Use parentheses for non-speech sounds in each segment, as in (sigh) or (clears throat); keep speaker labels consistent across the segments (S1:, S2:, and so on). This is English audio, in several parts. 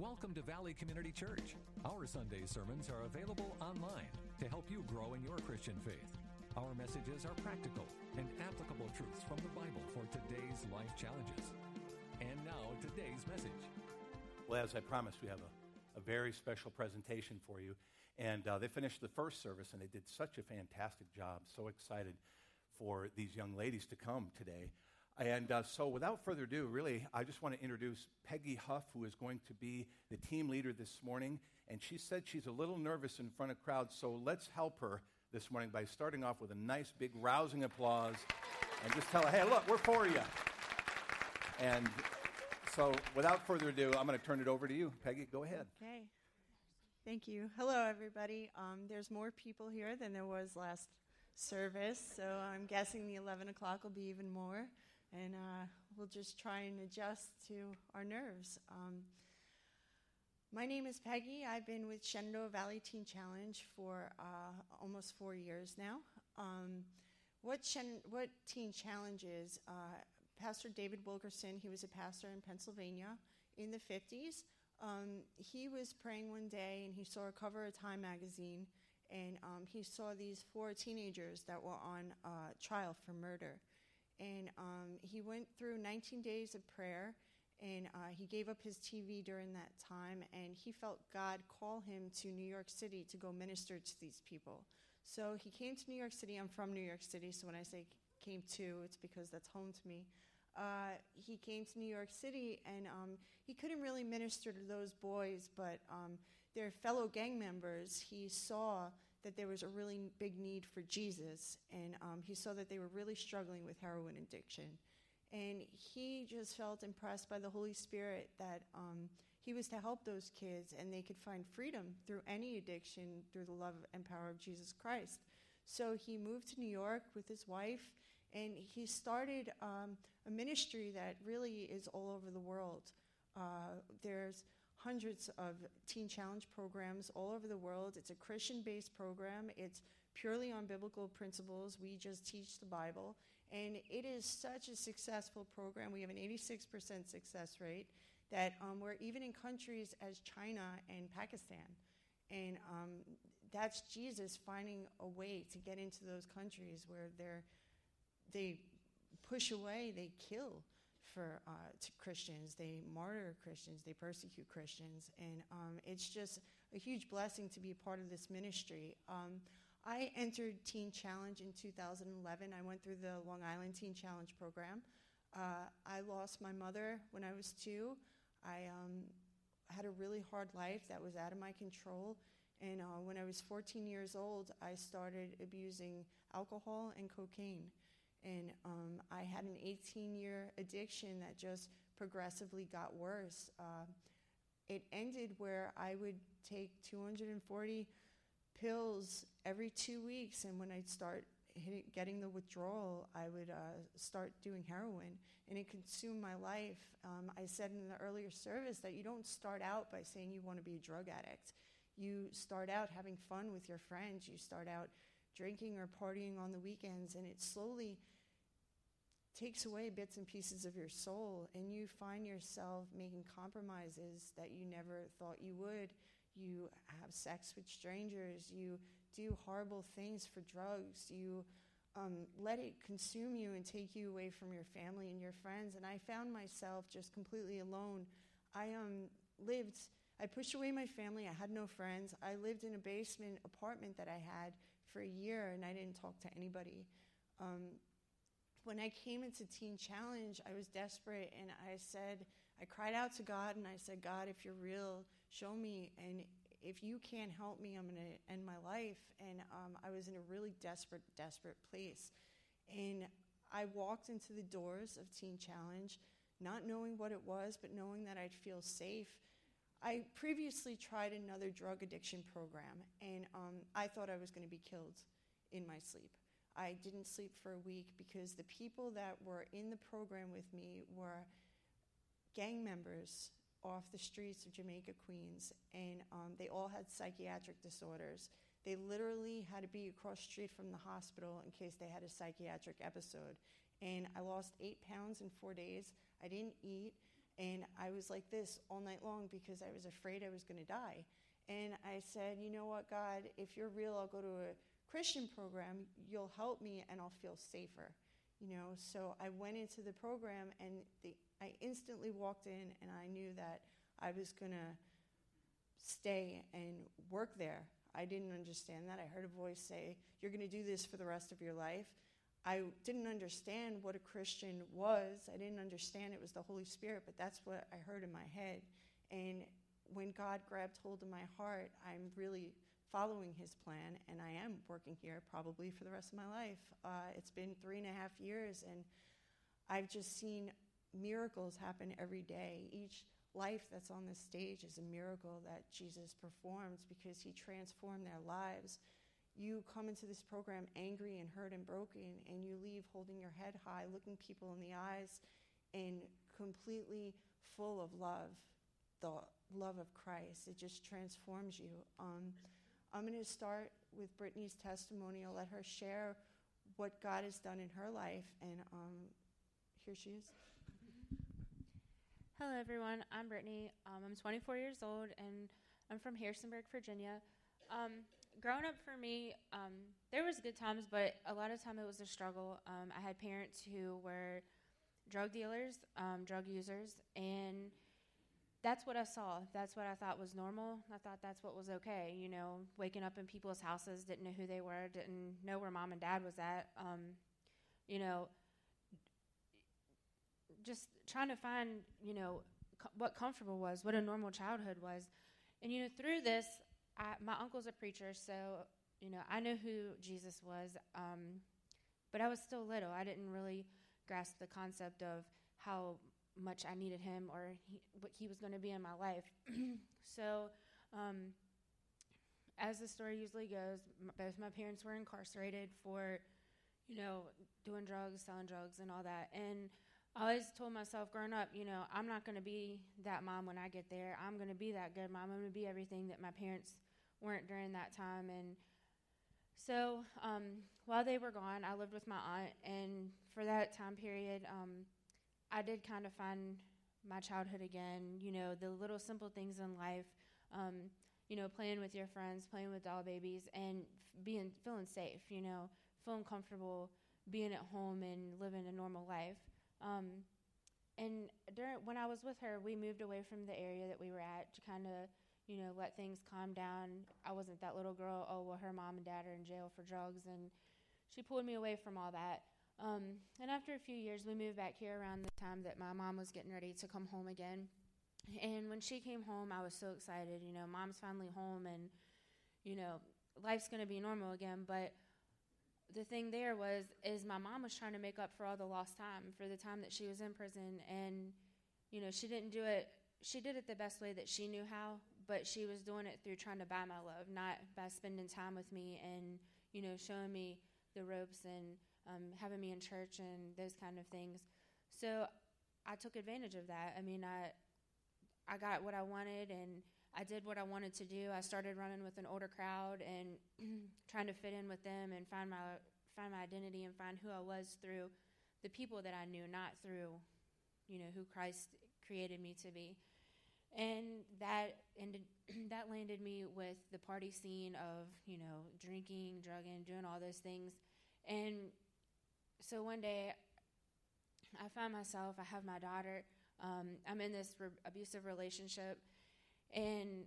S1: Welcome to Valley Community Church. Our Sunday sermons are available online to help you grow in your Christian faith. Our messages are practical and applicable truths from the Bible for today's life challenges. And now, today's message.
S2: Well, as I promised, we have a, a very special presentation for you. And uh, they finished the first service, and they did such a fantastic job. So excited for these young ladies to come today. And uh, so, without further ado, really, I just want to introduce Peggy Huff, who is going to be the team leader this morning. And she said she's a little nervous in front of crowds, so let's help her this morning by starting off with a nice, big, rousing applause and just tell her, hey, look, we're for you. And so, without further ado, I'm going to turn it over to you. Peggy, go ahead.
S3: Okay. Thank you. Hello, everybody. Um, there's more people here than there was last service, so I'm guessing the 11 o'clock will be even more and uh, we'll just try and adjust to our nerves. Um, my name is Peggy. I've been with Shenandoah Valley Teen Challenge for uh, almost four years now. Um, what, Shen- what Teen Challenge is, uh, Pastor David Wilkerson, he was a pastor in Pennsylvania in the 50s. Um, he was praying one day and he saw a cover of Time magazine and um, he saw these four teenagers that were on uh, trial for murder and um, he went through 19 days of prayer and uh, he gave up his TV during that time, and he felt God call him to New York City to go minister to these people. So he came to New York City. I'm from New York City, so when I say came to, it's because that's home to me. Uh, he came to New York City, and um, he couldn't really minister to those boys, but um, their fellow gang members, he saw that there was a really big need for Jesus, and um, he saw that they were really struggling with heroin addiction. And he just felt impressed by the Holy Spirit that um, he was to help those kids and they could find freedom through any addiction through the love and power of Jesus Christ. So he moved to New York with his wife and he started um, a ministry that really is all over the world. Uh, there's hundreds of Teen Challenge programs all over the world. It's a Christian based program, it's purely on biblical principles. We just teach the Bible. And it is such a successful program. We have an 86% success rate that um, we're even in countries as China and Pakistan. And um, that's Jesus finding a way to get into those countries where they're, they push away, they kill for uh, Christians. They martyr Christians. They persecute Christians, and um, it's just a huge blessing to be part of this ministry. Um, I entered Teen Challenge in 2011. I went through the Long Island Teen Challenge program. Uh, I lost my mother when I was two. I um, had a really hard life that was out of my control. And uh, when I was 14 years old, I started abusing alcohol and cocaine. And um, I had an 18 year addiction that just progressively got worse. Uh, it ended where I would take 240 pills every two weeks, and when I'd start hitting, getting the withdrawal, I would uh, start doing heroin, and it consumed my life. Um, I said in the earlier service that you don't start out by saying you want to be a drug addict. You start out having fun with your friends. You start out drinking or partying on the weekends, and it slowly takes away bits and pieces of your soul, and you find yourself making compromises that you never thought you would. You have sex with strangers, you do horrible things for drugs, you um, let it consume you and take you away from your family and your friends. And I found myself just completely alone. I um, lived I pushed away my family. I had no friends. I lived in a basement apartment that I had for a year, and I didn't talk to anybody. Um, when I came into Teen Challenge, I was desperate, and I said, I cried out to God, and I said, God, if you're real, show me, and if you can't help me, I'm going to end my life. And um, I was in a really desperate, desperate place. And I walked into the doors of Teen Challenge, not knowing what it was, but knowing that I'd feel safe. I previously tried another drug addiction program, and um, I thought I was going to be killed in my sleep. I didn't sleep for a week because the people that were in the program with me were gang members off the streets of Jamaica, Queens, and um, they all had psychiatric disorders. They literally had to be across street from the hospital in case they had a psychiatric episode. And I lost eight pounds in four days. I didn't eat And I was like this all night long because I was afraid I was going to die. And I said, You know what, God, if you're real, I'll go to a Christian program. You'll help me and I'll feel safer. You know, so I went into the program and the, I instantly walked in and I knew that I was going to stay and work there. I didn't understand that. I heard a voice say, You're going to do this for the rest of your life. I didn't understand what a Christian was. I didn't understand it was the Holy Spirit, but that's what I heard in my head. And when God grabbed hold of my heart, I'm really following his plan, and I am working here probably for the rest of my life. Uh, it's been three and a half years, and I've just seen miracles happen every day. Each life that's on this stage is a miracle that Jesus performs because he transformed their lives. You come into this program angry and hurt and broken, and you leave holding your head high, looking people in the eyes, and completely full of love, the love of Christ. It just transforms you. Um, I'm going to start with Brittany's testimony. I'll let her share what God has done in her life, and um, here she is.
S4: Hello, everyone. I'm Brittany. Um, I'm 24 years old, and I'm from Harrisonburg, Virginia. Um, growing up for me, um, there was good times, but a lot of time it was a struggle. Um, I had parents who were drug dealers, um, drug users, and that's what I saw. That's what I thought was normal. I thought that's what was okay. You know, waking up in people's houses, didn't know who they were, didn't know where mom and dad was at. Um, you know, just trying to find, you know, co- what comfortable was, what a normal childhood was. And, you know, through this, I, my uncle's a preacher, so, you know, I knew who Jesus was, um, but I was still little. I didn't really grasp the concept of how much I needed him or he, what he was going to be in my life. (clears throat) so, um, as the story usually goes, m- both my parents were incarcerated for, you know, doing drugs, selling drugs, and all that. And I always told myself growing up, you know, I'm not going to be that mom when I get there. I'm going to be that good mom. I'm going to be everything that my parents weren't during that time. And so um, while they were gone, I lived with my aunt. And for that time period, um, I did kind of find my childhood again, you know, the little simple things in life. Um, you know, playing with your friends, playing with doll babies, and f- being feeling safe. You know, feeling comfortable, being at home and living a normal life. Um, and during when I was with her, we moved away from the area that we were at to kind of, you know, let things calm down. I wasn't that little girl. Oh well, her mom and dad are in jail for drugs, and she pulled me away from all that. Um, and after a few years, we moved back here around the time that my mom was getting ready to come home again. And when she came home, I was so excited. You know, mom's finally home, and you know, life's gonna be normal again. But the thing there was is my mom was trying to make up for all the lost time for the time that she was in prison and you know she didn't do it she did it the best way that she knew how but she was doing it through trying to buy my love not by spending time with me and you know showing me the ropes and um, having me in church and those kind of things so i took advantage of that i mean i i got what i wanted and I did what I wanted to do. I started running with an older crowd and (clears throat) trying to fit in with them and find my find my identity and find who I was through the people that I knew, not through, you know, who Christ created me to be. And that ended (clears throat) that landed me with the party scene of, you know, drinking, drugging, doing all those things. And so one day I found myself, I have my daughter, um, I'm in this re- abusive relationship and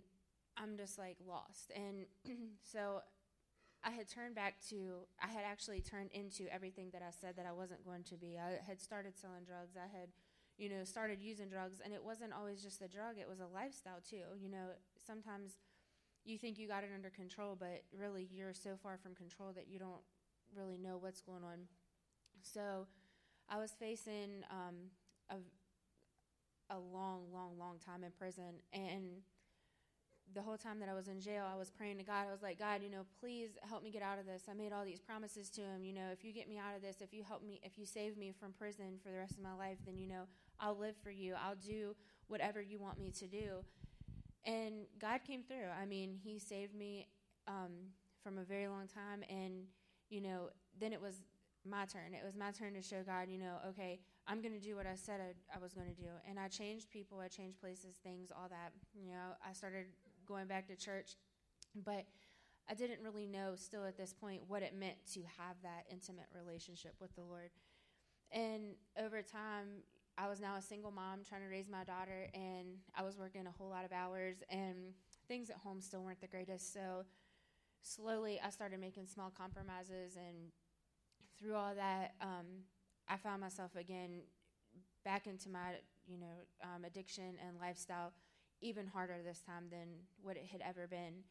S4: I'm just like lost. And (clears throat) so I had turned back to, I had actually turned into everything that I said that I wasn't going to be. I had started selling drugs. I had, you know, started using drugs. And it wasn't always just a drug, it was a lifestyle too. You know, sometimes you think you got it under control, but really you're so far from control that you don't really know what's going on. So I was facing um, a, a long, long, long time in prison. And the whole time that I was in jail, I was praying to God. I was like, God, you know, please help me get out of this. I made all these promises to him. You know, if you get me out of this, if you help me, if you save me from prison for the rest of my life, then, you know, I'll live for you. I'll do whatever you want me to do. And God came through. I mean, He saved me um, from a very long time. And, you know, then it was my turn. It was my turn to show God, you know, okay, I'm going to do what I said I, I was going to do. And I changed people, I changed places, things, all that. You know, I started going back to church, but I didn't really know still at this point what it meant to have that intimate relationship with the Lord. And over time, I was now a single mom trying to raise my daughter, and I was working a whole lot of hours, and things at home still weren't the greatest. So slowly, I started making small compromises, and through all that, um, I found myself again back into my you know um, addiction and lifestyle even harder this time than what it had ever been.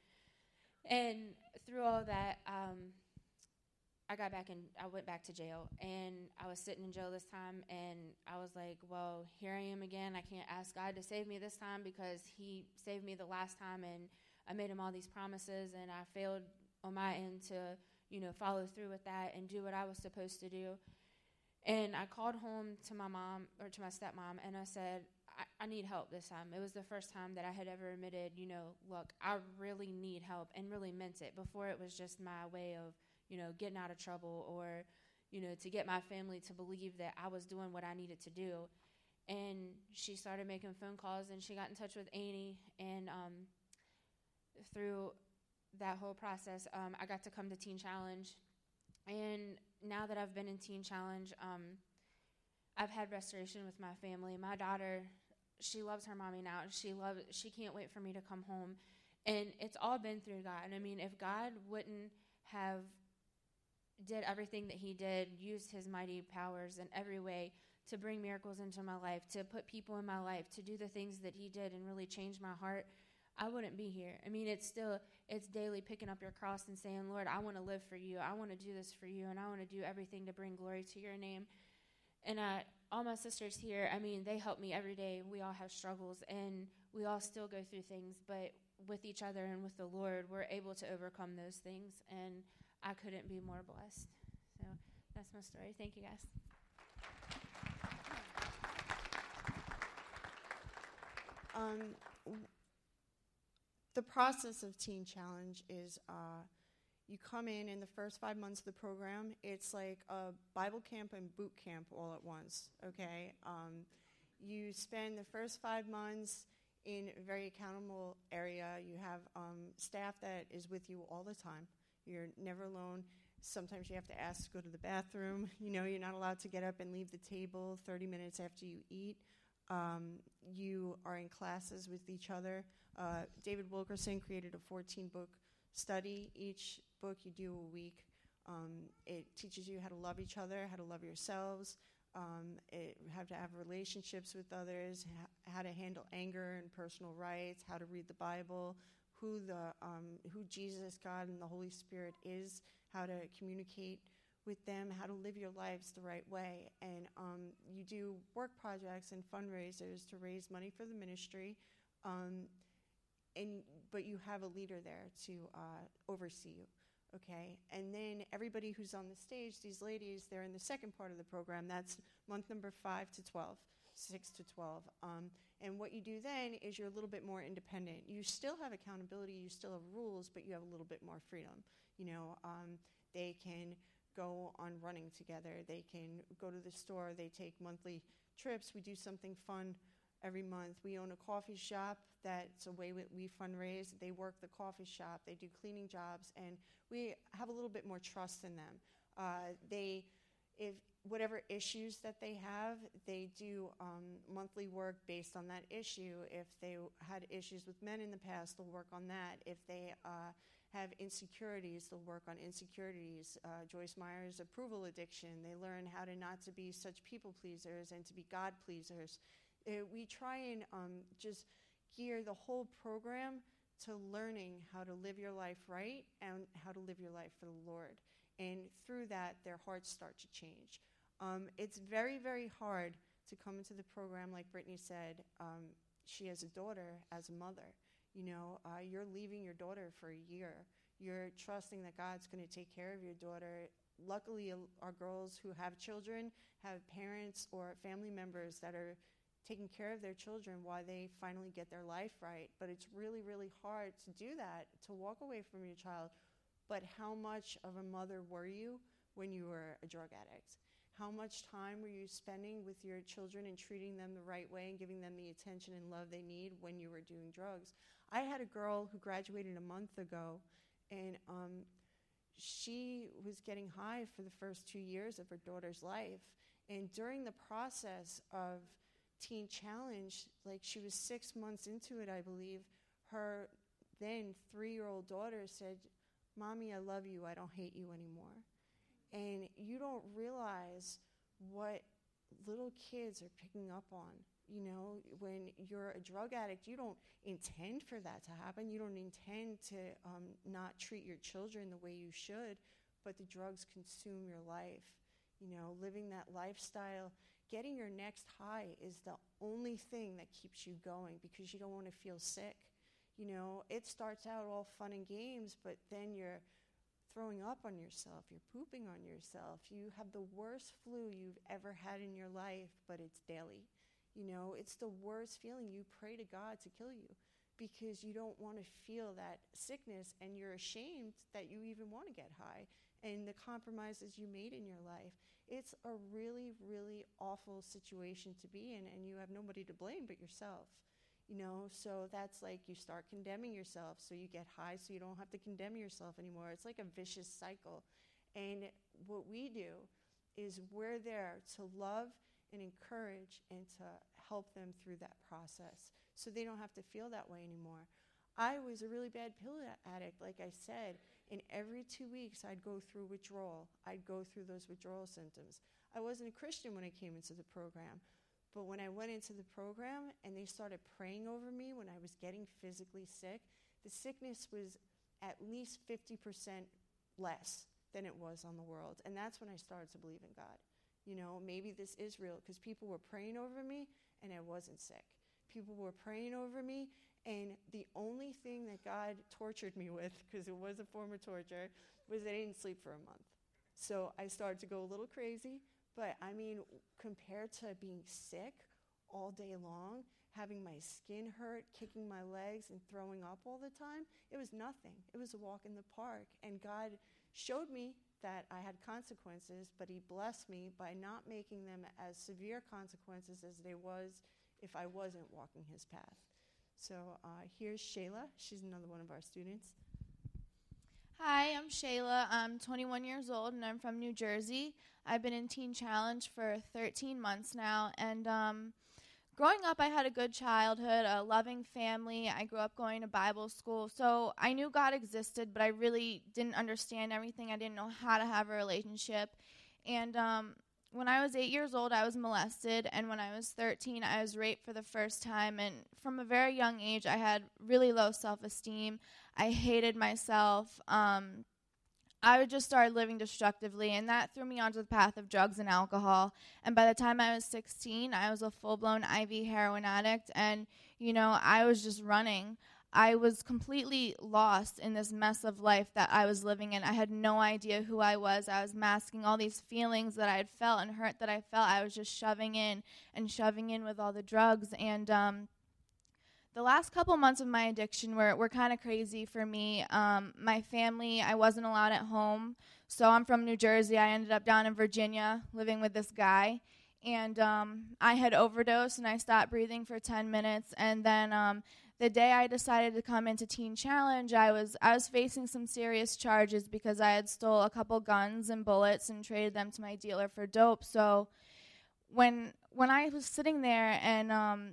S4: And through all that, um, I got back and I went back to jail, and I was sitting in jail this time, and I was like, "Well, here I am again. I can't ask God to save me this time because He saved me the last time, and I made Him all these promises, and I failed on my end to, you know, follow through with that and do what I was supposed to do." And I called home to my mom or to my stepmom and I said, I, I, need help this time. It was the first time that I had ever admitted, you know, look, I really need help and really meant it. Before it was just my way of, you know, getting out of trouble or, you know, to get my family to believe that I was doing what I needed to do. And she started making phone calls and she got in touch with Annie. And um, through that whole process, um, I got to come to Teen Challenge. And now that I've been in Teen Challenge, um, I've had restoration with my family. My daughter, she loves her mommy now. She loves. She can't wait for me to come home, and it's all been through God. And I mean, if God wouldn't have did everything that He did, used His mighty powers in every way to bring miracles into my life, to put people in my life, to do the things that He did, and really change my heart. I wouldn't be here. I mean, it's still it's daily picking up your cross and saying, "Lord, I want to live for you. I want to do this for you, and I want to do everything to bring glory to your name." And uh, all my sisters here, I mean, they help me every day. We all have struggles, and we all still go through things, but with each other and with the Lord, we're able to overcome those things, and I couldn't be more blessed. So that's my story. Thank you, guys.
S3: Um, the process of Teen Challenge is uh, you come in in the first five months of the program. It's like a Bible camp and boot camp all at once. Okay, um, you spend the first five months in a very accountable area. You have um, staff that is with you all the time. You're never alone. Sometimes you have to ask to go to the bathroom. (laughs) You know, you're not allowed to get up and leave the table 30 minutes after you eat. Um, you are in classes with each other. Uh, David Wilkerson created a 14 book study. Each book you do a week. Um, it teaches you how to love each other, how to love yourselves, um, it, how to have relationships with others, ha- how to handle anger and personal rights, how to read the Bible, who the um, who Jesus, God, and the Holy Spirit is, how to communicate with them, how to live your lives the right way, and um, you do work projects and fundraisers to raise money for the ministry. Um, and but you have a leader there to uh, oversee you okay? And then everybody who's on the stage these ladies they're in the second part of the program. That's month number 5 to 12 6 to 12 um, and what you do then is you're a little bit more independent. You still have accountability you still have rules but you have a little bit more freedom you know? Um, they can go on running together. They can go to the store. They take monthly trips. We do something fun every month. We own a coffee shop. That's a way we fundraise. They work the coffee shop. They do cleaning jobs, and we have a little bit more trust in them. Uh, they, if whatever issues that they have, they do um, monthly work based on that issue. If they had issues with men in the past, they'll work on that. If they uh, have insecurities, they'll work on insecurities. Uh, Joyce Meyer's approval addiction. They learn how to not to be such people pleasers and to be God pleasers uh, we try and um, just gear the whole program to learning how to live your life right and how to live your life for the Lord. And through that, their hearts start to change. Um, it's very, very hard to come into the program, like Brittany said. Um, she has a daughter as a mother. You know, uh, you're leaving your daughter for a year. You're trusting that God's going to take care of your daughter. Luckily, our girls who have children have parents or family members that are taking care of their children while they finally get their life right. But it's really, really hard to do that, to walk away from your child. But how much of a mother were you when you were a drug addict? How much time were you spending with your children and treating them the right way and giving them the attention and love they need when you were doing drugs? I had a girl who graduated a month ago, and um, she was getting high for the first two years of her daughter's life. And during the process of Teen Challenge, like she was six months into it, I believe, her then three year old daughter said, Mommy, I love you. I don't hate you anymore. And you don't realize what little kids are picking up on. You know, when you're a drug addict, you don't intend for that to happen. You don't intend to um, not treat your children the way you should, but the drugs consume your life. You know, living that lifestyle, getting your next high is the only thing that keeps you going because you don't want to feel sick. You know, it starts out all fun and games, but then you're throwing up on yourself, you're pooping on yourself, you have the worst flu you've ever had in your life, but it's daily. You know, it's the worst feeling. You pray to God to kill you because you don't want to feel that sickness and you're ashamed that you even want to get high and the compromises you made in your life. It's a really, really awful situation to be in, and you have nobody to blame but yourself. You know, so that's like you start condemning yourself, so you get high, so you don't have to condemn yourself anymore. It's like a vicious cycle. And what we do is we're there to love and encourage and to help them through that process so they don't have to feel that way anymore. I was a really bad pill addict, like I said, and every two weeks I'd go through withdrawal. I'd go through those withdrawal symptoms. I wasn't a Christian when I came into the program, but when I went into the program and they started praying over me when I was getting physically sick, the sickness was at least 50% less than it was on the world. And that's when I started to believe in God. You know, maybe this is real because people were praying over me and I wasn't sick. People were praying over me, and the only thing that God tortured me with, because it was a form of torture, was I didn't sleep for a month. So I started to go a little crazy. But I mean, compared to being sick all day long, having my skin hurt, kicking my legs, and throwing up all the time, it was nothing. It was a walk in the park. And God showed me that I had consequences, but He blessed me by not making them as severe consequences as they was if I wasn't walking His path. So uh, here's Shayla. She's another one of our students.
S5: Hi, I'm Shayla. I'm 21 years old and I'm from New Jersey. I've been in Teen Challenge for 13 months now. And um, growing up, I had a good childhood, a loving family. I grew up going to Bible school. So I knew God existed, but I really didn't understand everything. I didn't know how to have a relationship. And um, when I was eight years old, I was molested, and when I was 13, I was raped for the first time. And from a very young age, I had really low self esteem. I hated myself. Um, I would just start living destructively, and that threw me onto the path of drugs and alcohol. And by the time I was 16, I was a full blown IV heroin addict, and you know, I was just running. I was completely lost in this mess of life that I was living in. I had no idea who I was. I was masking all these feelings that I had felt and hurt that I felt. I was just shoving in and shoving in with all the drugs. And um, the last couple months of my addiction were, were kind of crazy for me. Um, my family, I wasn't allowed at home. So I'm from New Jersey. I ended up down in Virginia living with this guy and um, I had overdosed and I stopped breathing for 10 minutes. And then um, the day I decided to come into Teen Challenge, I was I was facing some serious charges because I had stole a couple guns and bullets and traded them to my dealer for dope. So when when I was sitting there and um,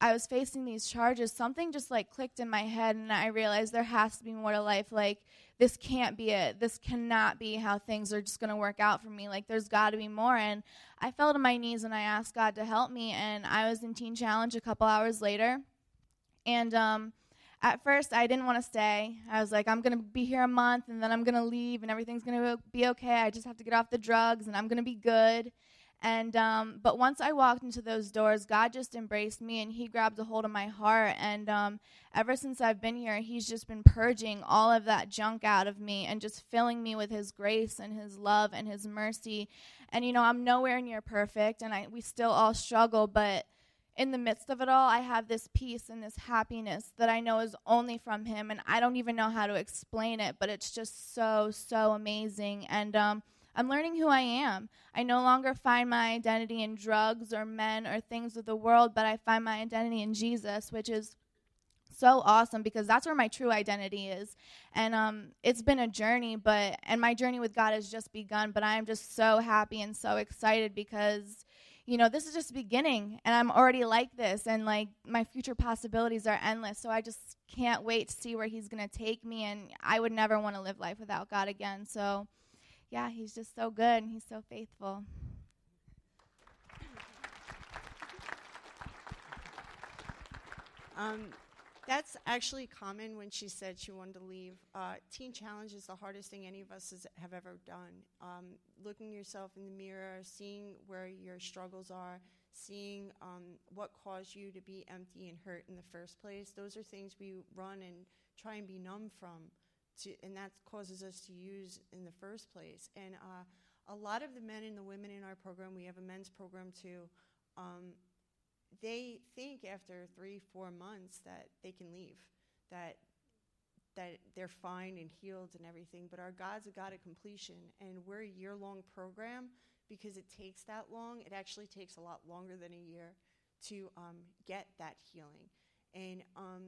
S5: I was facing these charges, something just like clicked in my head, and I realized there has to be more to life. Like this can't be it. This cannot be how things are just going to work out for me. Like there's got to be more. And I fell to my knees and I asked God to help me. And I was in Teen Challenge a couple hours later and um, at first, I didn't want to stay. I was like, I'm going to be here a month and then I'm going to leave and everything's going to be okay. I just have to get off the drugs and I'm going to be good. And um, but once I walked into those doors, God just embraced me and He grabbed a hold of my heart. And um, ever since I've been here, He's just been purging all of that junk out of me and just filling me with His grace and His love and His mercy. And you know, I'm nowhere near perfect, and I we still all struggle, but in the midst of it all, I have this peace and this happiness that I know is only from Him, and I don't even know how to explain it, but it's just so, so amazing. And um, I'm learning who I am. I no longer find my identity in drugs or men or things of the world, but I find my identity in Jesus, which is so awesome because that's where my true identity is. And um, it's been a journey, but and my journey with God has just begun. But I am just so happy and so excited because you know this is just beginning, and I'm already like this, and like my future possibilities are endless. So I just can't wait to see where He's gonna take me. And I would never want to live life without God again. So yeah, He's just so good and He's so faithful.
S3: Um, that's actually common when she said she wanted to leave. Uh, teen Challenge is the hardest thing any of us has, have ever done. Um, looking yourself in the mirror, seeing where your struggles are, seeing um, what caused you to be empty and hurt in the first place. Those are things we run and try and be numb from, to, and that causes us to use in the first place. And uh, a lot of the men and the women in our program, we have a men's program too. Um, they think after three, four months that they can leave, that that they're fine and healed and everything. But our God's a God of completion, and we're a year-long program because it takes that long. It actually takes a lot longer than a year to um, get that healing. And um,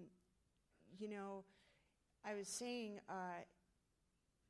S3: you know, I was saying. Uh,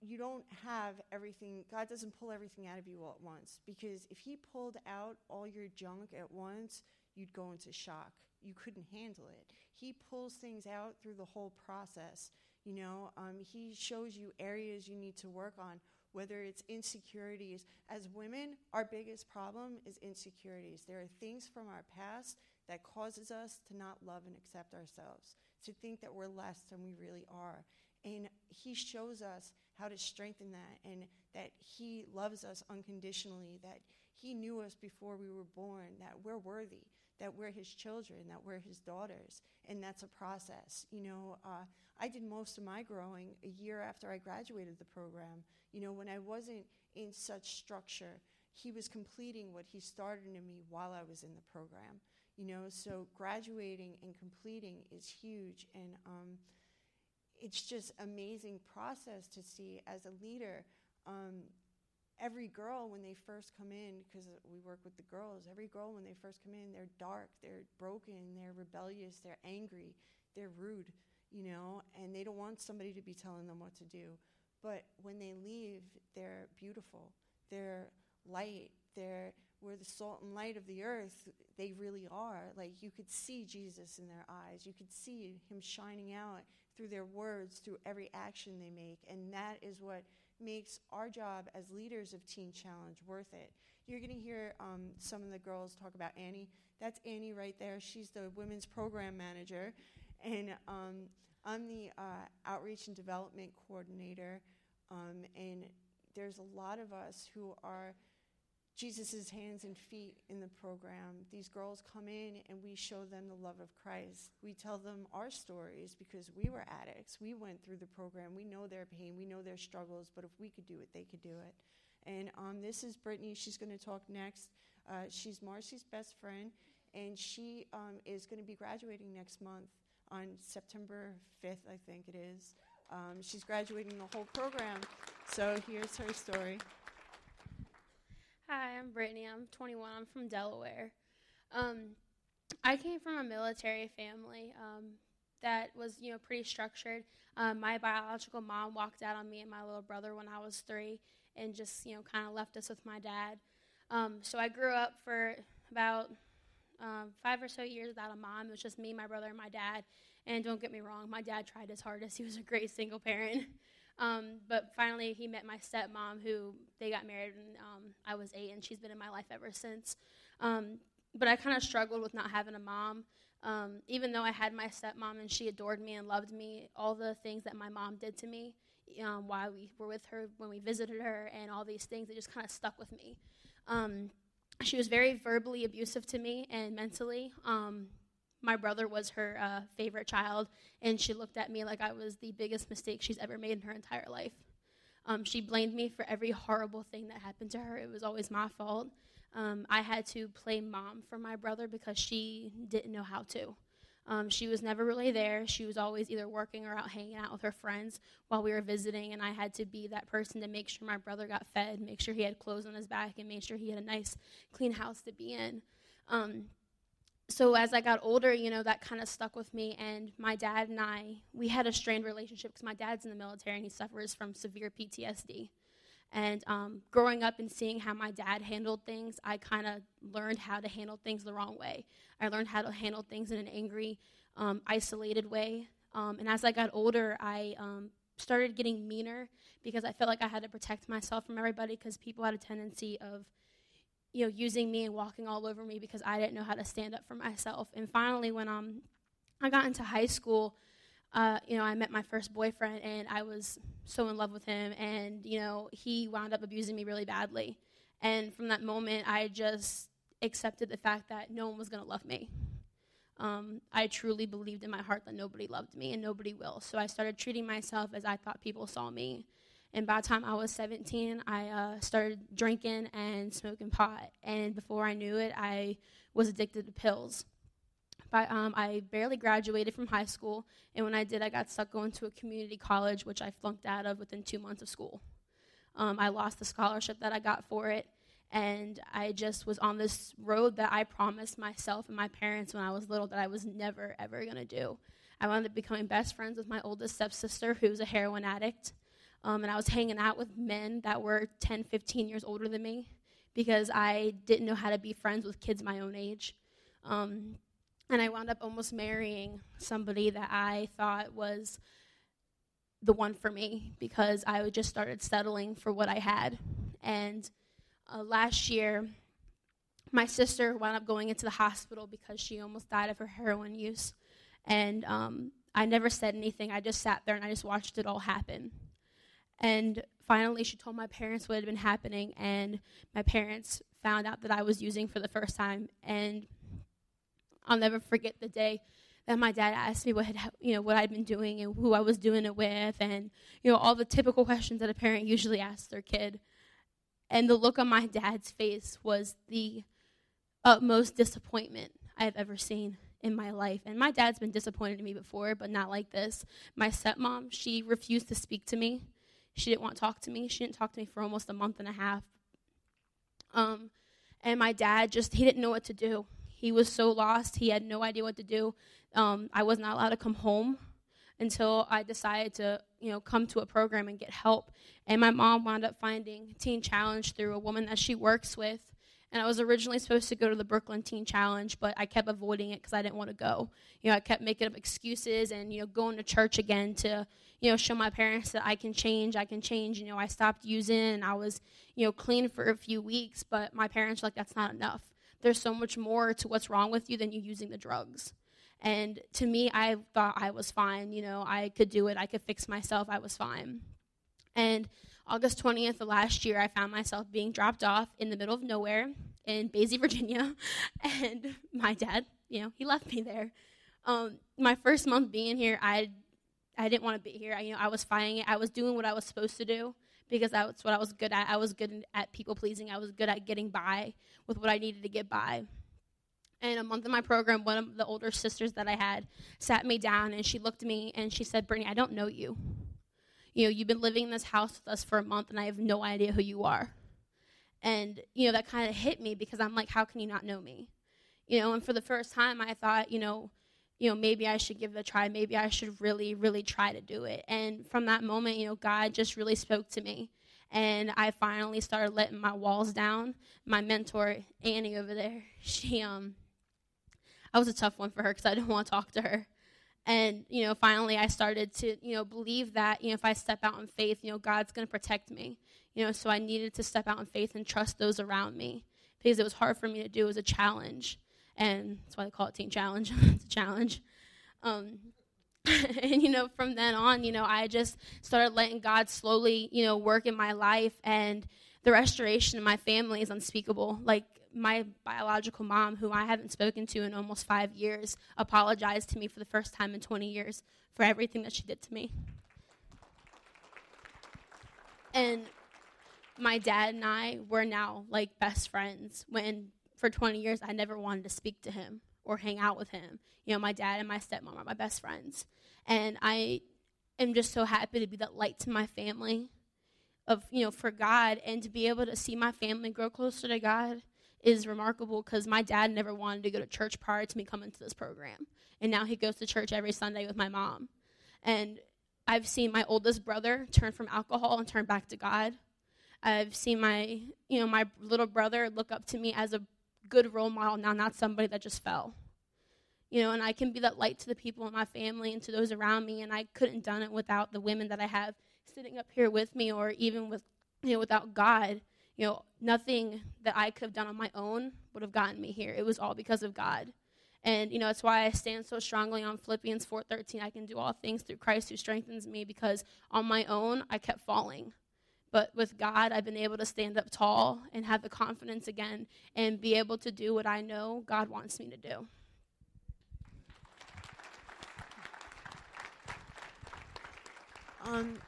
S3: you don't have everything, God doesn't pull everything out of you all at once. Because if He pulled out all your junk at once, you'd go into shock. You couldn't handle it. He pulls things out through the whole process. You know, um, he shows you areas you need to work on, whether it's insecurities. As women, our biggest problem is insecurities. There are things from our past that causes us to not love and accept ourselves, to think that we're less than we really are. And he shows us how to strengthen that and that he loves us unconditionally, that he knew us before we were born, that we're worthy, that we're his children, that we're his daughters, and that's a process. You know, uh, I did most of my growing a year after I graduated the program. You know, when I wasn't in such structure, he was completing what he started in me while I was in the program. You know, so graduating and completing is huge, and um, it's just amazing process to see as a leader. Um, every girl when they first come in because we work with the girls every girl when they first come in they're dark they're broken they're rebellious they're angry they're rude you know? And they don't want somebody to be telling them what to do. But when they leave they're beautiful they're light they're we're the salt and light of the earth they really are. Like you could see jesus in their eyes you could see him shining out through their words through every action they make and that is what makes our job as leaders of Teen Challenge worth it. You're going to hear um, some of the girls talk about Annie. That's Annie right there. She's the women's program manager. And um, I'm the uh, outreach and development coordinator. Um, and there's a lot of us who are Jesus' hands and feet in the program. These girls come in and we show them the love of Christ. We tell them our stories because we were addicts. We went through the program. We know their pain. We know their struggles. But if we could do it, they could do it. And um, this is Brittany. She's going to talk next. Uh, she's Marcy's best friend, and she um, is going to be graduating next month on September 5th, I think it is. Um, she's graduating the whole program. So here's her story.
S6: Hi, I'm Brittany. I'm 21. I'm from Delaware. Um, I came from a military family um, that was, you know, pretty structured. Um, my biological mom walked out on me and my little brother when I was three, and just, you know, kind of left us with my dad. Um, so I grew up for about um, five or so years without a mom. It was just me, my brother, and my dad. And don't get me wrong, my dad tried his hardest. He was a great single parent. (laughs) Um, but finally, he met my stepmom, who they got married when um, I was eight, and she's been in my life ever since. Um, but I kind of struggled with not having a mom. Um, even though I had my stepmom and she adored me and loved me, all the things that my mom did to me um, while we were with her, when we visited her, and all these things, it just kind of stuck with me. Um, she was very verbally abusive to me and mentally my brother was her uh, favorite child, and she looked at me like I was the biggest mistake she's ever made in her entire life. Um, she blamed me for every horrible thing that happened to her. It was always my fault. Um, I had to play mom for my brother because she didn't know how to. Um, she was never really there. She was always either working or out hanging out with her friends while we were visiting, and I had to be that person to make sure my brother got fed, make sure he had clothes on his back, and make sure he had a nice, clean house to be in. Um, so as I got older, you know, that kind of stuck with me. And my dad and I, we had a strained relationship because my dad's in the military and he suffers from severe PTSD. And um, growing up and seeing how my dad handled things, I kind of learned how to handle things the wrong way. I learned how to handle things in an angry, um, isolated way. Um, and as I got older, I um, started getting meaner because I felt like I had to protect myself from everybody because people had a tendency of you know, using me and walking all over me because I didn't know how to stand up for myself. And finally, when um, I got into high school, uh, you know, I met my first boyfriend and I was so in love with him. And, you know, he wound up abusing me really badly. And from that moment, I just accepted the fact that no one was going to love me. Um, I truly believed in my heart that nobody loved me and nobody will. So I started treating myself as I thought people saw me. And by the time I was 17, I uh, started drinking and smoking pot. And before I knew it, I was addicted to pills. But, um, I barely graduated from high school, and when I did, I got stuck going to a community college, which I flunked out of within two months of school. Um, I lost the scholarship that I got for it, and I just was on this road that I promised myself and my parents when I was little that I was never, ever going to do. I wound up becoming best friends with my oldest stepsister, who's a heroin addict. Um, and I was hanging out with men that were 10, 15 years older than me because I didn't know how to be friends with kids my own age. Um, and I wound up almost marrying somebody that I thought was the one for me because I just started settling for what I had. And uh, last year, my sister wound up going into the hospital because she almost died of her heroin use. And um, I never said anything. I just sat there and I just watched it all happen. And finally, she told my parents what had been happening, and my parents found out that I was using for the first time. And I'll never forget the day that my dad asked me what had you know what I'd been doing and who I was doing it with, and you know all the typical questions that a parent usually asks their kid. And the look on my dad's face was the utmost disappointment I've ever seen in my life. And my dad's been disappointed in me before, but not like this. My stepmom, she refused to speak to me she didn't want to talk to me. She didn't talk to me for almost a month and a half. Um, and my dad just, he didn't know what to do. He was so lost. He had no idea what to do. Um, I was not allowed to come home until I decided to, you know, come to a program and get help. And my mom wound up finding Teen Challenge through a woman that she works with. And I was originally supposed to go to the Brooklyn Teen Challenge, but I kept avoiding it because I didn't want to go. You know, I kept making up excuses and, you know, going to church again to, you know, show my parents that I can change, I can change. You know, I stopped using and I was, you know, clean for a few weeks, but my parents were like, that's not enough. There's so much more to what's wrong with you than you using the drugs. And to me, I thought I was fine. You know, I could do it, I could fix myself, I was fine. And August 20th of last year, I found myself being dropped off in the middle of nowhere in Boyce, (laughs) Virginia. And my dad, you know, he left me there. Um, my first month being here, I I didn't want to be here. I, you know, I was fighting it. I was doing what I was supposed to do because that's what I was good at. I was good at people pleasing. I was good at getting by with what I needed to get by. And a month in my program, one of the older sisters that I had sat me down and she looked at me and she said, Brittany, I don't know you. You know, you've been living in this house with us for a month and I have no idea who you are. And, you know, that kind of hit me because I'm like, how can you not know me? You know, and for the first time I thought, you know, you know, maybe I should give it a try. Maybe I should really, really try to do it. And from that moment, you know, God just really spoke to me. And I finally started letting my walls down. My mentor, Annie over there, she, um, I was a tough one for her because I didn't want to talk to her. And, you know, finally I started to, you know, believe that, you know, if I step out in faith, you know, God's going to protect me. You know, so I needed to step out in faith and trust those around me because it was hard for me to do. It was a challenge and that's why they call it Teen Challenge. (laughs) it's a challenge. Um, (laughs) and you know, from then on, you know, I just started letting God slowly, you know, work in my life, and the restoration in my family is unspeakable. Like my biological mom, who I haven't spoken to in almost five years, apologized to me for the first time in 20 years for everything that she did to me. And my dad and I were now like best friends when for 20 years, I never wanted to speak to him or hang out with him. You know, my dad and my stepmom are my best friends. And I am just so happy to be that light to my family of, you know, for God and to be able to see my family grow closer to God is remarkable because my dad never wanted to go to church prior to me coming to this program. And now he goes to church every Sunday with my mom. And I've seen my oldest brother turn from alcohol and turn back to God. I've seen my, you know, my little brother look up to me as a good role model now, not somebody that just fell. You know, and I can be that light to the people in my family and to those around me, and I couldn't done it without the women that I have sitting up here with me, or even with, you know, without God. You know, nothing that I could have done on my own would have gotten me here. It was all because of God. And you know, that's why I stand so strongly on Philippians 4:13. I can do all things through Christ who strengthens me because on my own I kept falling. But with God, I've been able to stand up tall and have the confidence again and be able to do what I know God wants me to do.
S3: Um,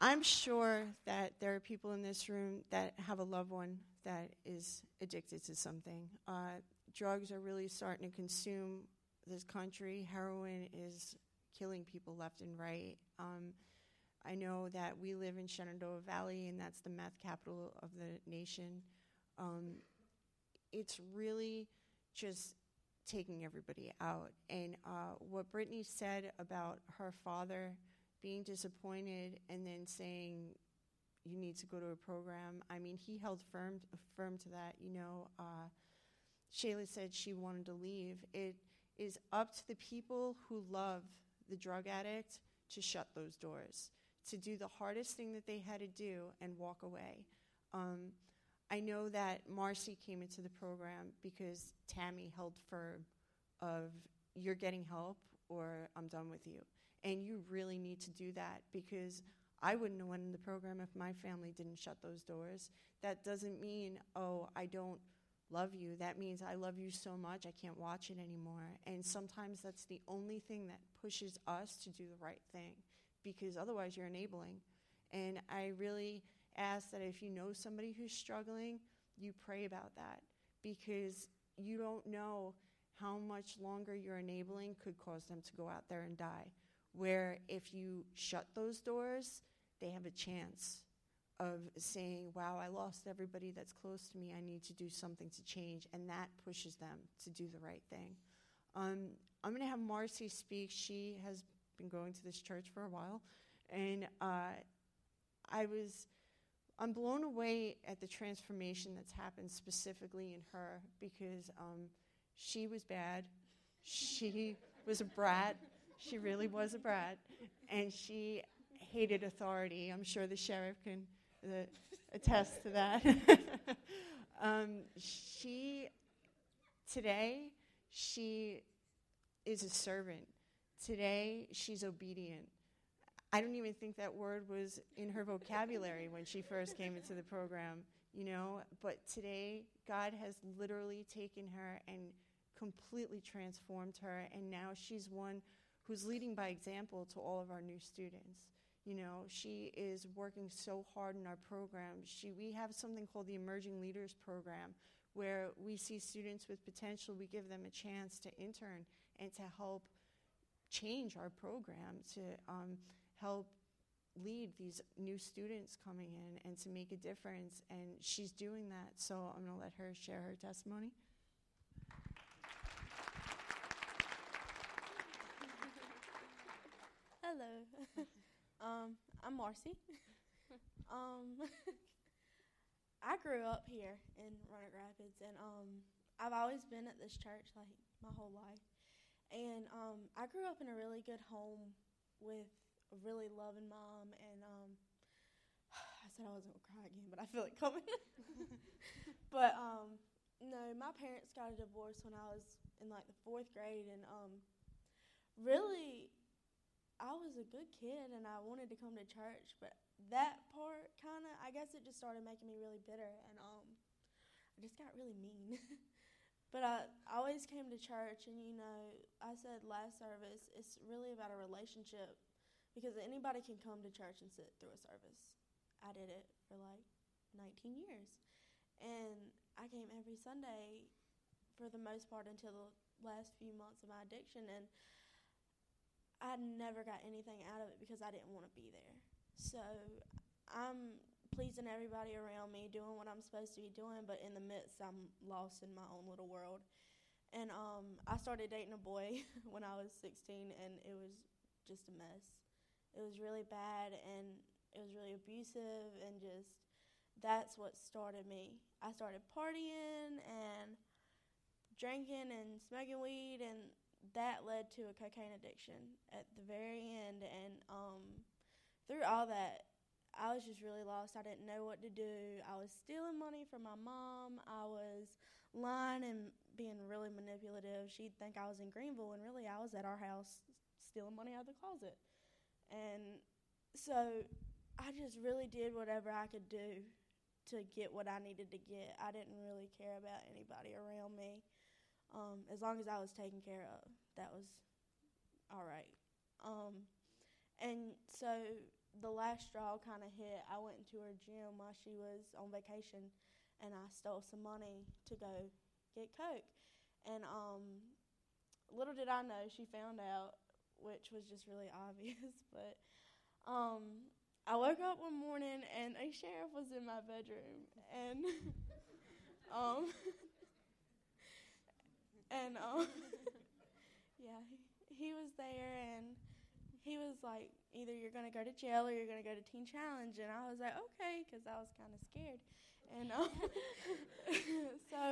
S3: I'm sure that there are people in this room that have a loved one that is addicted to something. Uh, drugs are really starting to consume this country. Heroin is killing people left and right. Um, I know that we live in Shenandoah Valley, and that's the meth capital of the nation. Um, it's really just taking everybody out. And uh, what Brittany said about her father being disappointed and then saying, you need to go to a program. I mean, he held firm firm to that. You know, uh, Shayla said she wanted to leave. It is up to the people who love the drug addict to shut those doors to do the hardest thing that they had to do and walk away. Um, I know that Marcy came into the program because Tammy held firm of you're getting help or I'm done with you. And you really need to do that because I wouldn't have went in the program if my family didn't shut those doors. That doesn't mean, oh, I don't love you. That means I love you so much I can't watch it anymore. And sometimes that's the only thing that pushes us to do the right thing because otherwise you're enabling. And I really ask that if you know somebody who's struggling, you pray about that because you don't know how much longer you're enabling could cause them to go out there and die. Where if you shut those doors, they have a chance of saying, Wow, I lost everybody that's close to me. I need to do something to change. And that pushes them to do the right thing. Um, I'm going to have Marcy speak. She has been going to this church for a while, and uh, I was. I'm blown away at the transformation that's happened specifically in her because um, she was bad. She was a brat. She really was a brat. And she hated authority. I'm sure the sheriff can attest to that. (laughs) um, she, today, she is a servant. Today, she's obedient. I don't even think that word was in her vocabulary when she first came into the program, you know. But today, God has literally taken her and completely transformed her, and now she's one who's leading by example to all of our new students. You know, she is working so hard in our program. She, we have something called the Emerging Leaders Program, where we see students with potential, we give them a chance to intern and to help change our program to um, help lead these new students coming in and to make a difference. And she's doing that. So I'm going to let her share her testimony.
S7: Hello. Um, I'm Marcy. (laughs) um, (laughs) I grew up here in Roanoke Rapids, and um, I've always been at this church like my whole life. And um, I grew up in a really good home with a really loving mom. And um, (sighs) I said I wasn't gonna cry again, but I feel it coming. (laughs) but um, no, my parents got a divorce when I was in like the fourth grade, and um, really, I was a good kid and I wanted to come to church. But that part, kind of, I guess it just started making me really bitter, and um, I just got really mean. (laughs) But I always came to church, and you know, I said last service, it's really about a relationship because anybody can come to church and sit through a service. I did it for like 19 years. And I came every Sunday for the most part until the last few months of my addiction, and I never got anything out of it because I didn't want to be there. So I'm pleasing everybody around me, doing what I'm supposed to be doing, but in the midst, I'm lost in my own little world. And um, I started dating a boy (laughs) when I was 16, and it was just a mess. It was really bad, and it was really abusive, and just that's what started me. I started partying and drinking and smoking weed, and that led to a cocaine addiction at the very end. And um, through all that, I was just really lost. I didn't know what to do. I was stealing money from my mom. I was lying and being really manipulative. She'd think I was in Greenville, and really I was at our house stealing money out of the closet. And so I just really did whatever I could do to get what I needed to get. I didn't really care about anybody around me. Um, as long as I was taken care of, that was all right. Um, and so the last straw kind of hit. I went into her gym while she was on vacation, and I stole some money to go get coke. And um, little did I know, she found out, which was just really (laughs) obvious. But um, I woke up one morning and a sheriff was in my bedroom, and (laughs) um, (laughs) and um, (laughs) yeah, he, he was there, and he was like, either you're going to go to jail or you're going to go to Teen Challenge. And I was like, okay, because I was kind of scared. And um, (laughs) so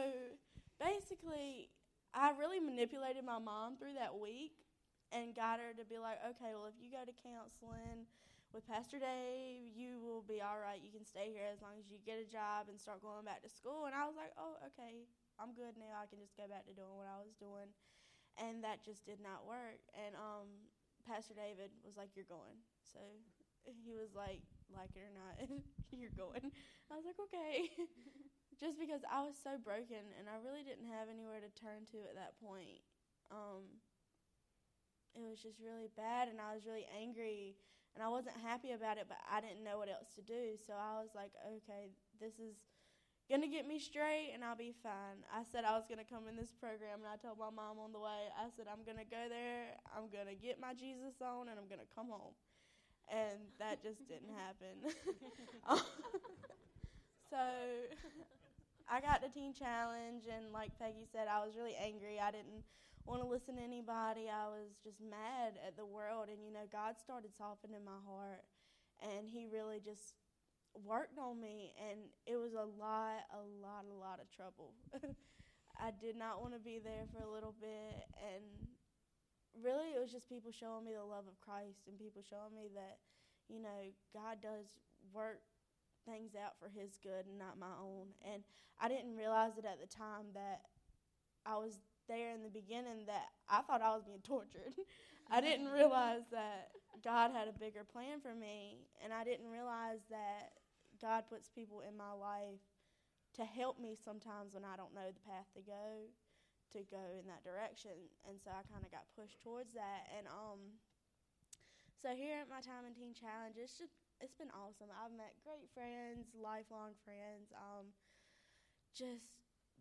S7: basically, I really manipulated my mom through that week and got her to be like, okay, well, if you go to counseling with Pastor Dave, you will be all right. You can stay here as long as you get a job and start going back to school. And I was like, oh, okay, I'm good now. I can just go back to doing what I was doing. And that just did not work. And um, Pastor David was like, "You're going." So he was like, "Like it or not, (laughs) you're going." I was like, "Okay." (laughs) Just because I was so broken and I really didn't have anywhere to turn to at that point. Um, it was just really bad, and I was really angry, and I wasn't happy about it, but I didn't know what else to do. So I was like, "Okay, this is." gonna get me straight and I'll be fine. I said I was gonna come in this program and I told my mom on the way, I said I'm gonna go there, I'm gonna get my Jesus on and I'm gonna come home. And that just didn't (laughs) happen. (laughs) so I got the teen challenge and like Peggy said, I was really angry. I didn't want to listen to anybody. I was just mad at the world and you know, God started softening my heart and he really just worked on me, and it was a lot, a lot, a lot of trouble. (laughs) I did not want to be there for a little bit, and really, it was just people showing me the love of Christ and people showing me that, you know, God does work things out for His good and not my own. And I didn't realize it at the time that I was there in the beginning that I thought I was being tortured. (laughs) I didn't realize that God had a bigger plan for me, and I didn't realize that God puts people in my life to help me sometimes when I don't know the path to go to go in that direction. And so I kind of got pushed towards that. And um, so here at my time in Teen Challenge, it's just it's been awesome. I've met great friends, lifelong friends. Um, just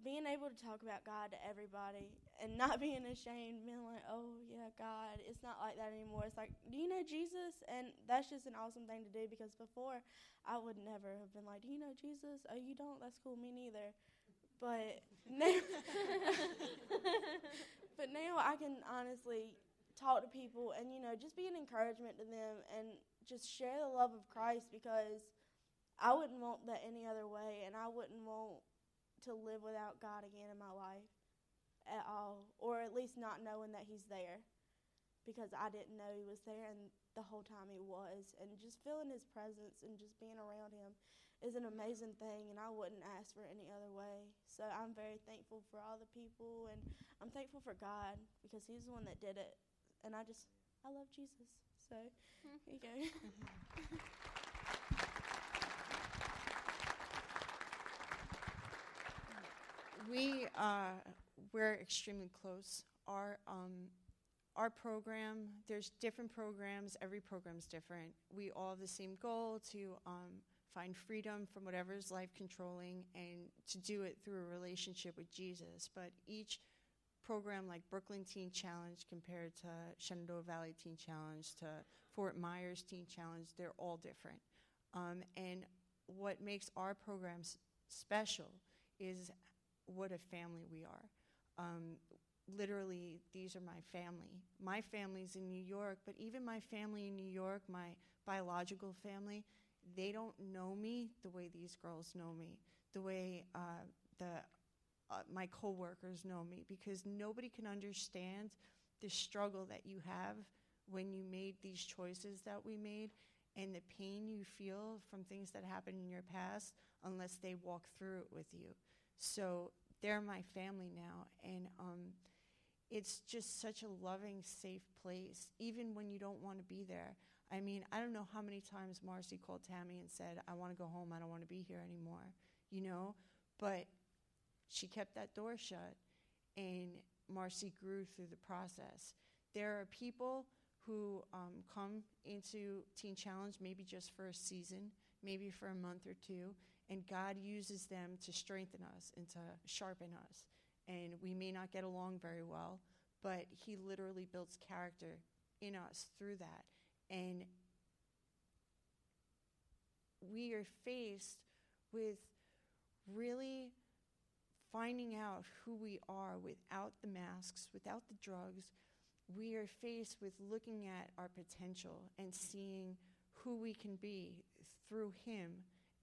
S7: being able to talk about God to everybody and not (laughs) being ashamed, being like, oh, yeah, God, it's not like that anymore. It's like, do you know Jesus? And that's just an awesome thing to do because before I would never have been like, do you know Jesus? Oh, you don't? That's cool. Me neither. But (laughs) now, (laughs) but now I can honestly talk to people and, you know, just be an encouragement to them and just share the love of Christ because I wouldn't want that any other way and I wouldn't want to live without God again in my life at all, or at least not knowing that He's there because I didn't know He was there, and the whole time He was. And just feeling His presence and just being around Him is an amazing thing, and I wouldn't ask for any other way. So I'm very thankful for all the people, and I'm thankful for God because He's the one that did it. And I just, I love Jesus. So (laughs) here you go. (laughs)
S3: we uh, we're extremely close. Our um, our program, there's different programs. Every program's different. We all have the same goal to um, find freedom from whatever is life controlling, and to do it through a relationship with Jesus. But each program like Brooklyn Teen Challenge compared to Shenandoah Valley Teen Challenge to Fort Myers Teen Challenge, they're all different. Um, and what makes our programs special is what a family we are. Um, literally, these are my family. My family's in New York, but even my family in New York, my biological family, they don't know me the way these girls know me, the way uh, the uh, my coworkers know me, because nobody can understand the struggle that you have when you made these choices that we made and the pain you feel from things that happened in your past unless they walk through it with you. So they're my family now, and um, it's just such a loving, safe place, even when you don't want to be there. I mean, I don't know how many times Marcy called Tammy and said, I want to go home, I don't want to be here anymore, you know? But she kept that door shut, and Marcy grew through the process. There are people who um, come into Teen Challenge maybe just for a season, maybe for a month or two, and God uses them to strengthen us and to sharpen us. And we may not get along very well, but He literally builds character in us through that. And we are faced with really finding out who we are without the masks, without the drugs. We are faced with looking at our potential and seeing who we can be through Him.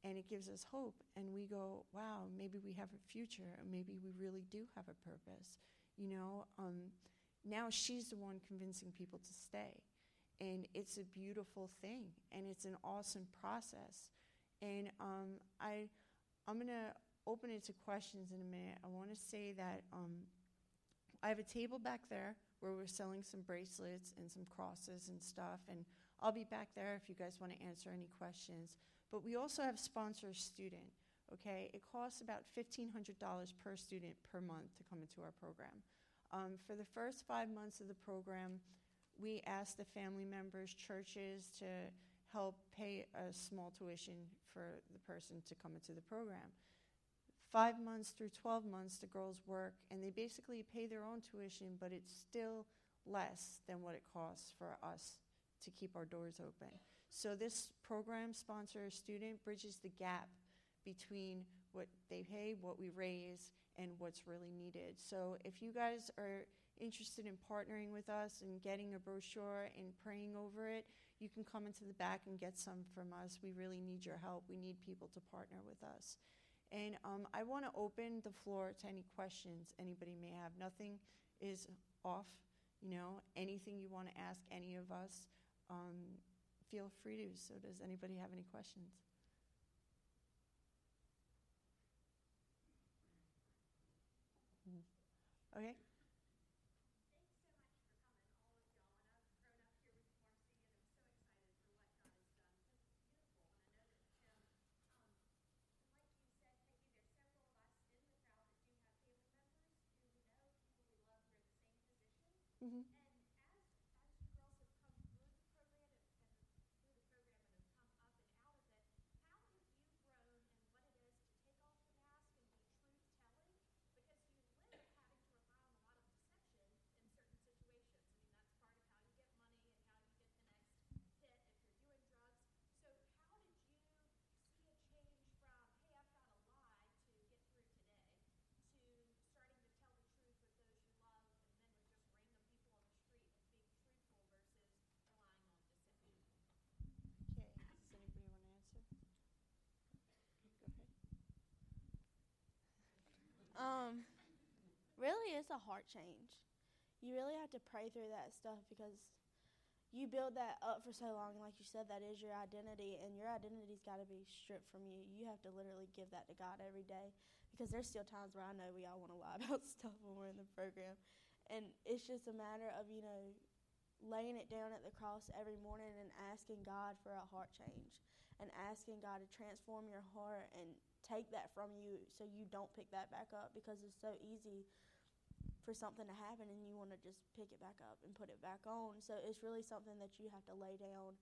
S3: And it gives us hope. And we go, wow, maybe we have a future. And maybe we really do have a purpose. You know, um, now she's the one convincing people to stay. And it's a beautiful thing. And it's an awesome process. And um, I, I'm going to open it to questions in a minute. I want to say that um, I have a table back there where we're selling some bracelets and some crosses and stuff. And I'll be back there if you guys want to answer any questions. But we also have sponsor student. Okay, it costs about $1,500 per student per month to come into our program. Um, for the first five months of the program, we ask the family members, churches to help pay a small tuition for the person to come into the program. Five months through 12 months, the girls work and they basically pay their own tuition, but it's still less than what it costs for us to keep our doors open. So, this program sponsor student bridges the gap between what they pay, what we raise, and what's really needed. So, if you guys are interested in partnering with us and getting a brochure and praying over it, you can come into the back and get some from us. We really need your help. We need people to partner with us. And um, I want to open the floor to any questions anybody may have. Nothing is off, you know, anything you want to ask any of us, um, feel free to. So, does anybody have any questions? Okay. Mm-hmm.
S7: Um, really, it's a heart change. You really have to pray through that stuff because you build that up for so long. Like you said, that is your identity, and your identity's got to be stripped from you. You have to literally give that to God every day because there's still times where I know we all want to lie (laughs) about stuff when we're in the program. And it's just a matter of, you know, laying it down at the cross every morning and asking God for a heart change and asking God to transform your heart and take that from you so you don't pick that back up because it's so easy for something to happen and you want to just pick it back up and put it back on. So it's really something that you have to lay down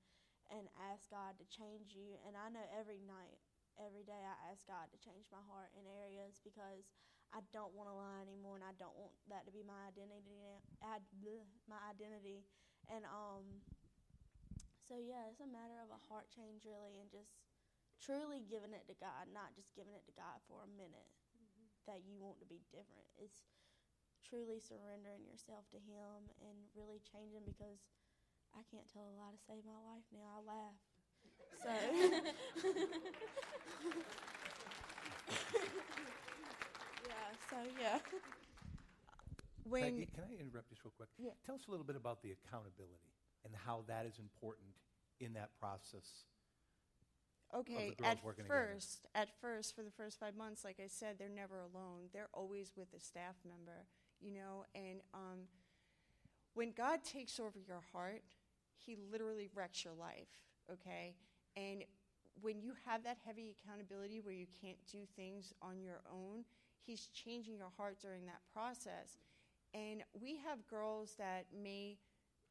S7: and ask God to change you. And I know every night, every day, I ask God to change my heart in areas because I don't want to lie anymore, and I don't want that to be my identity. My identity, and um, so yeah, it's a matter of a heart change really, and just truly giving it to God, not just giving it to God for a minute mm-hmm. that you want to be different. It's truly surrendering yourself to Him and really changing because I can't tell a lie to save my life now. I laugh. So. (laughs) yeah, so yeah.
S2: When Peggy, can I interrupt just real quick?
S7: Yeah.
S2: Tell us a little bit about the accountability and how that is important in that process.
S3: Okay, at first, together. at first, for the first five months, like I said, they're never alone. They're always with a staff member, you know. And um, when God takes over your heart, He literally wrecks your life. Okay, and when you have that heavy accountability where you can't do things on your own, He's changing your heart during that process. And we have girls that may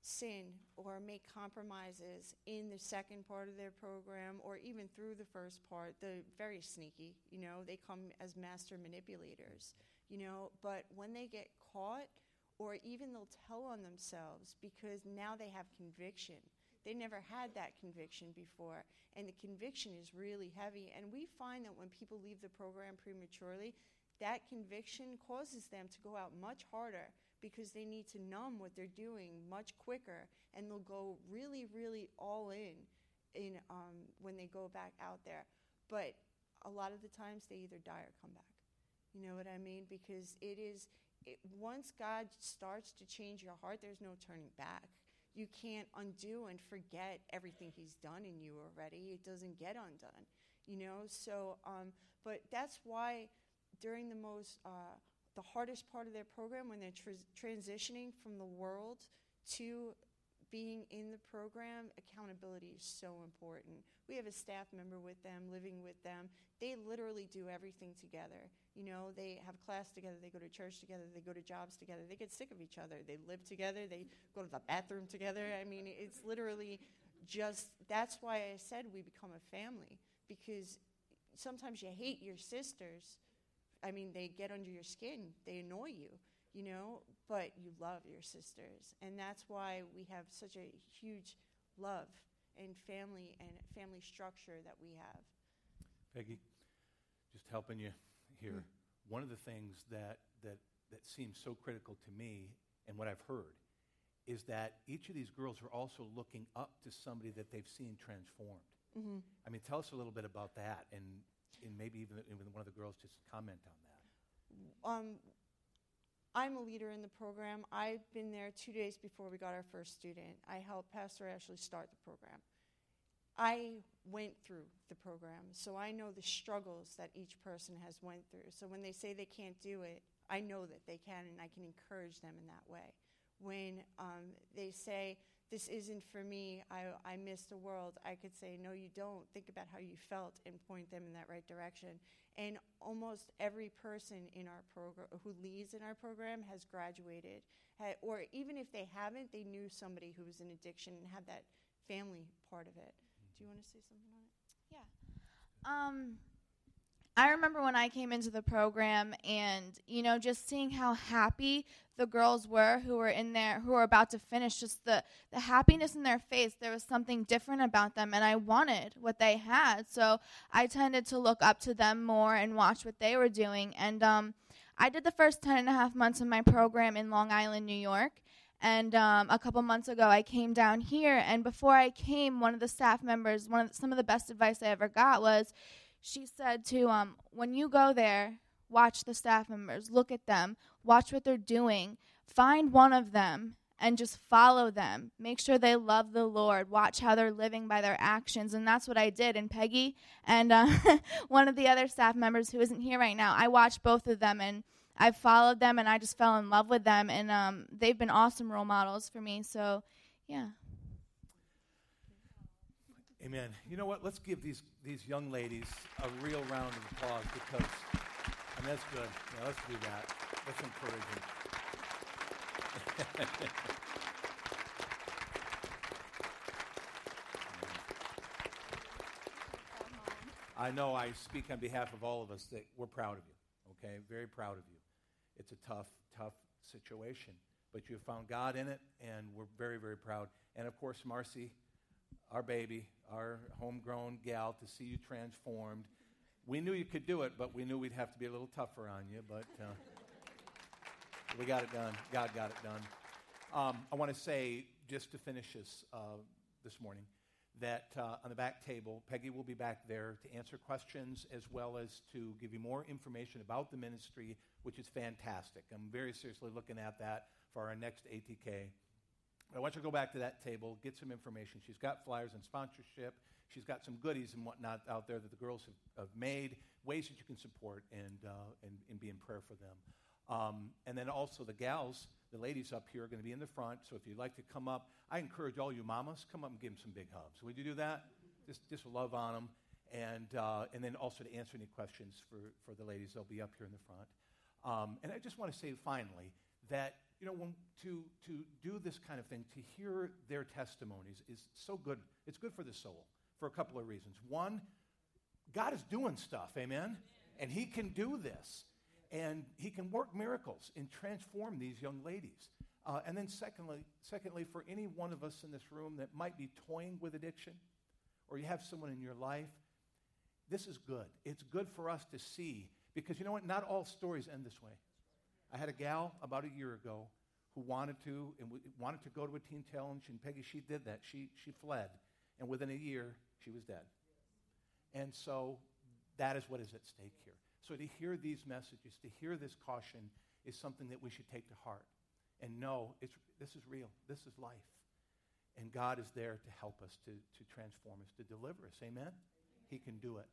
S3: sin or make compromises in the second part of their program or even through the first part. They're very sneaky, you know, they come as master manipulators, you know, but when they get caught, or even they'll tell on themselves because now they have conviction. They never had that conviction before, and the conviction is really heavy. And we find that when people leave the program prematurely, that conviction causes them to go out much harder because they need to numb what they're doing much quicker, and they'll go really, really all in in um, when they go back out there. But a lot of the times they either die or come back. You know what I mean? Because it is it, once God starts to change your heart, there's no turning back you can't undo and forget everything he's done in you already. It doesn't get undone, you know. So, um, but that's why during the most uh, the hardest part of their program, when they're tr- transitioning from the world to being in the program, accountability is so important. We have a staff member with them, living with them. They literally do everything together. You know, they have class together, they go to church together, they go to jobs together, they get sick of each other, they live together, they go to the bathroom together. I mean, it's literally just that's why I said we become a family because sometimes you hate your sisters. I mean, they get under your skin, they annoy you you know, but you love your sisters. And that's why we have such a huge love and family and family structure that we have.
S2: Peggy, just helping you here. Mm. One of the things that, that, that seems so critical to me and what I've heard is that each of these girls are also looking up to somebody that they've seen transformed. Mm-hmm. I mean, tell us a little bit about that, and, and maybe even, even one of the girls just comment on that.
S3: Um, I'm a leader in the program. I've been there two days before we got our first student. I helped Pastor Ashley start the program. I went through the program, so I know the struggles that each person has went through. So when they say they can't do it, I know that they can, and I can encourage them in that way. When um, they say this isn't for me, I, I miss the world, I could say, no, you don't. Think about how you felt and point them in that right direction. And almost every person in our program who leads in our program has graduated, or even if they haven't, they knew somebody who was in addiction and had that family part of it. Do you want to say something on it?
S5: Yeah. Um, I remember when I came into the program and, you know, just seeing how happy the girls were who were in there, who were about to finish, just the, the happiness in their face. There was something different about them, and I wanted what they had. So I tended to look up to them more and watch what they were doing. And um, I did the first 10 and a half months of my program in Long Island, New York. And um, a couple months ago, I came down here, and before I came, one of the staff members, one of the, some of the best advice I ever got was, she said to um, when you go there, watch the staff members, look at them, watch what they're doing, find one of them and just follow them. Make sure they love the Lord. Watch how they're living by their actions. And that's what I did. And Peggy and uh, (laughs) one of the other staff members who isn't here right now, I watched both of them and I followed them and I just fell in love with them. And um, they've been awesome role models for me. So, yeah.
S2: Amen. You know what? Let's give these, these young ladies a real round of applause because, and that's good. Yeah, let's do that. Let's encourage them. I know I speak on behalf of all of us that we're proud of you, okay? Very proud of you. It's a tough, tough situation, but you have found God in it, and we're very, very proud. And of course, Marcy, our baby, our homegrown gal, to see you transformed. We knew you could do it, but we knew we'd have to be a little tougher on you, but uh, we got it done. God got it done. Um, I want to say, just to finish this uh, this morning, that uh, on the back table, Peggy will be back there to answer questions as well as to give you more information about the ministry, which is fantastic. I'm very seriously looking at that for our next ATK. I want you to go back to that table, get some information. She's got flyers and sponsorship. She's got some goodies and whatnot out there that the girls have, have made, ways that you can support and, uh, and, and, be in prayer for them. Um, and then also the gals, the ladies up here are going to be in the front. So if you'd like to come up, I encourage all you mamas, come up and give them some big hugs. Would you do that? Just, just love on them. And, uh, and then also to answer any questions for, for the ladies, they'll be up here in the front. Um, and I just want to say finally that you know, when, to, to do this kind of thing, to hear their testimonies is so good. It's good for the soul for a couple of reasons. One, God is doing stuff, amen? And He can do this. And He can work miracles and transform these young ladies. Uh, and then, secondly, secondly, for any one of us in this room that might be toying with addiction, or you have someone in your life, this is good. It's good for us to see because you know what? Not all stories end this way. I had a gal about a year ago who wanted to and wanted to go to a teen challenge, and Peggy, she did that. She, she fled, and within a year, she was dead. And so that is what is at stake here. So to hear these messages, to hear this caution, is something that we should take to heart and know it's, this is real. This is life. And God is there to help us, to, to transform us, to deliver us. Amen? He can do it.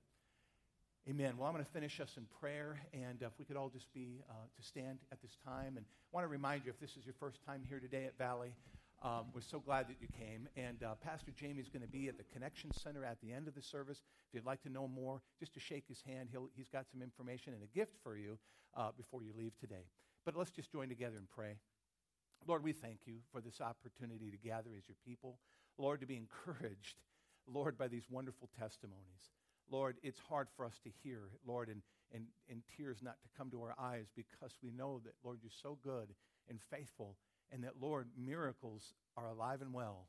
S2: Amen. Well, I'm going to finish us in prayer, and if we could all just be uh, to stand at this time. And I want to remind you, if this is your first time here today at Valley, um, we're so glad that you came. And uh, Pastor Jamie is going to be at the Connection Center at the end of the service. If you'd like to know more, just to shake his hand, he'll, he's got some information and a gift for you uh, before you leave today. But let's just join together and pray. Lord, we thank you for this opportunity to gather as your people. Lord, to be encouraged, Lord, by these wonderful testimonies. Lord, it's hard for us to hear, Lord, and, and, and tears not to come to our eyes because we know that, Lord, you're so good and faithful, and that, Lord, miracles are alive and well.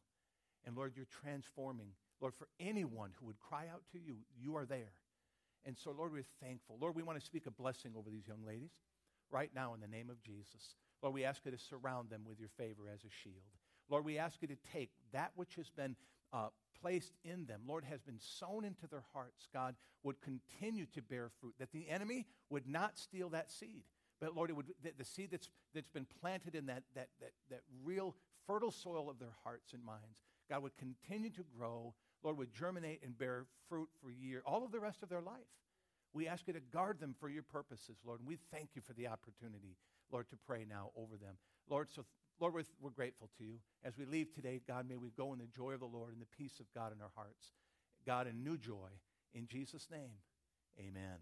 S2: And, Lord, you're transforming. Lord, for anyone who would cry out to you, you are there. And so, Lord, we're thankful. Lord, we want to speak a blessing over these young ladies right now in the name of Jesus. Lord, we ask you to surround them with your favor as a shield. Lord, we ask you to take that which has been uh, placed in them, Lord, has been sown into their hearts, God, would continue to bear fruit, that the enemy would not steal that seed. But Lord, it would, the, the seed that's, that's been planted in that, that, that, that real fertile soil of their hearts and minds, God would continue to grow, Lord, would germinate and bear fruit for years, all of the rest of their life. We ask you to guard them for your purposes, Lord. And we thank you for the opportunity, Lord, to pray now over them. Lord, so Lord, we're, we're grateful to you. As we leave today, God, may we go in the joy of the Lord and the peace of God in our hearts. God, in new joy. In Jesus' name, amen.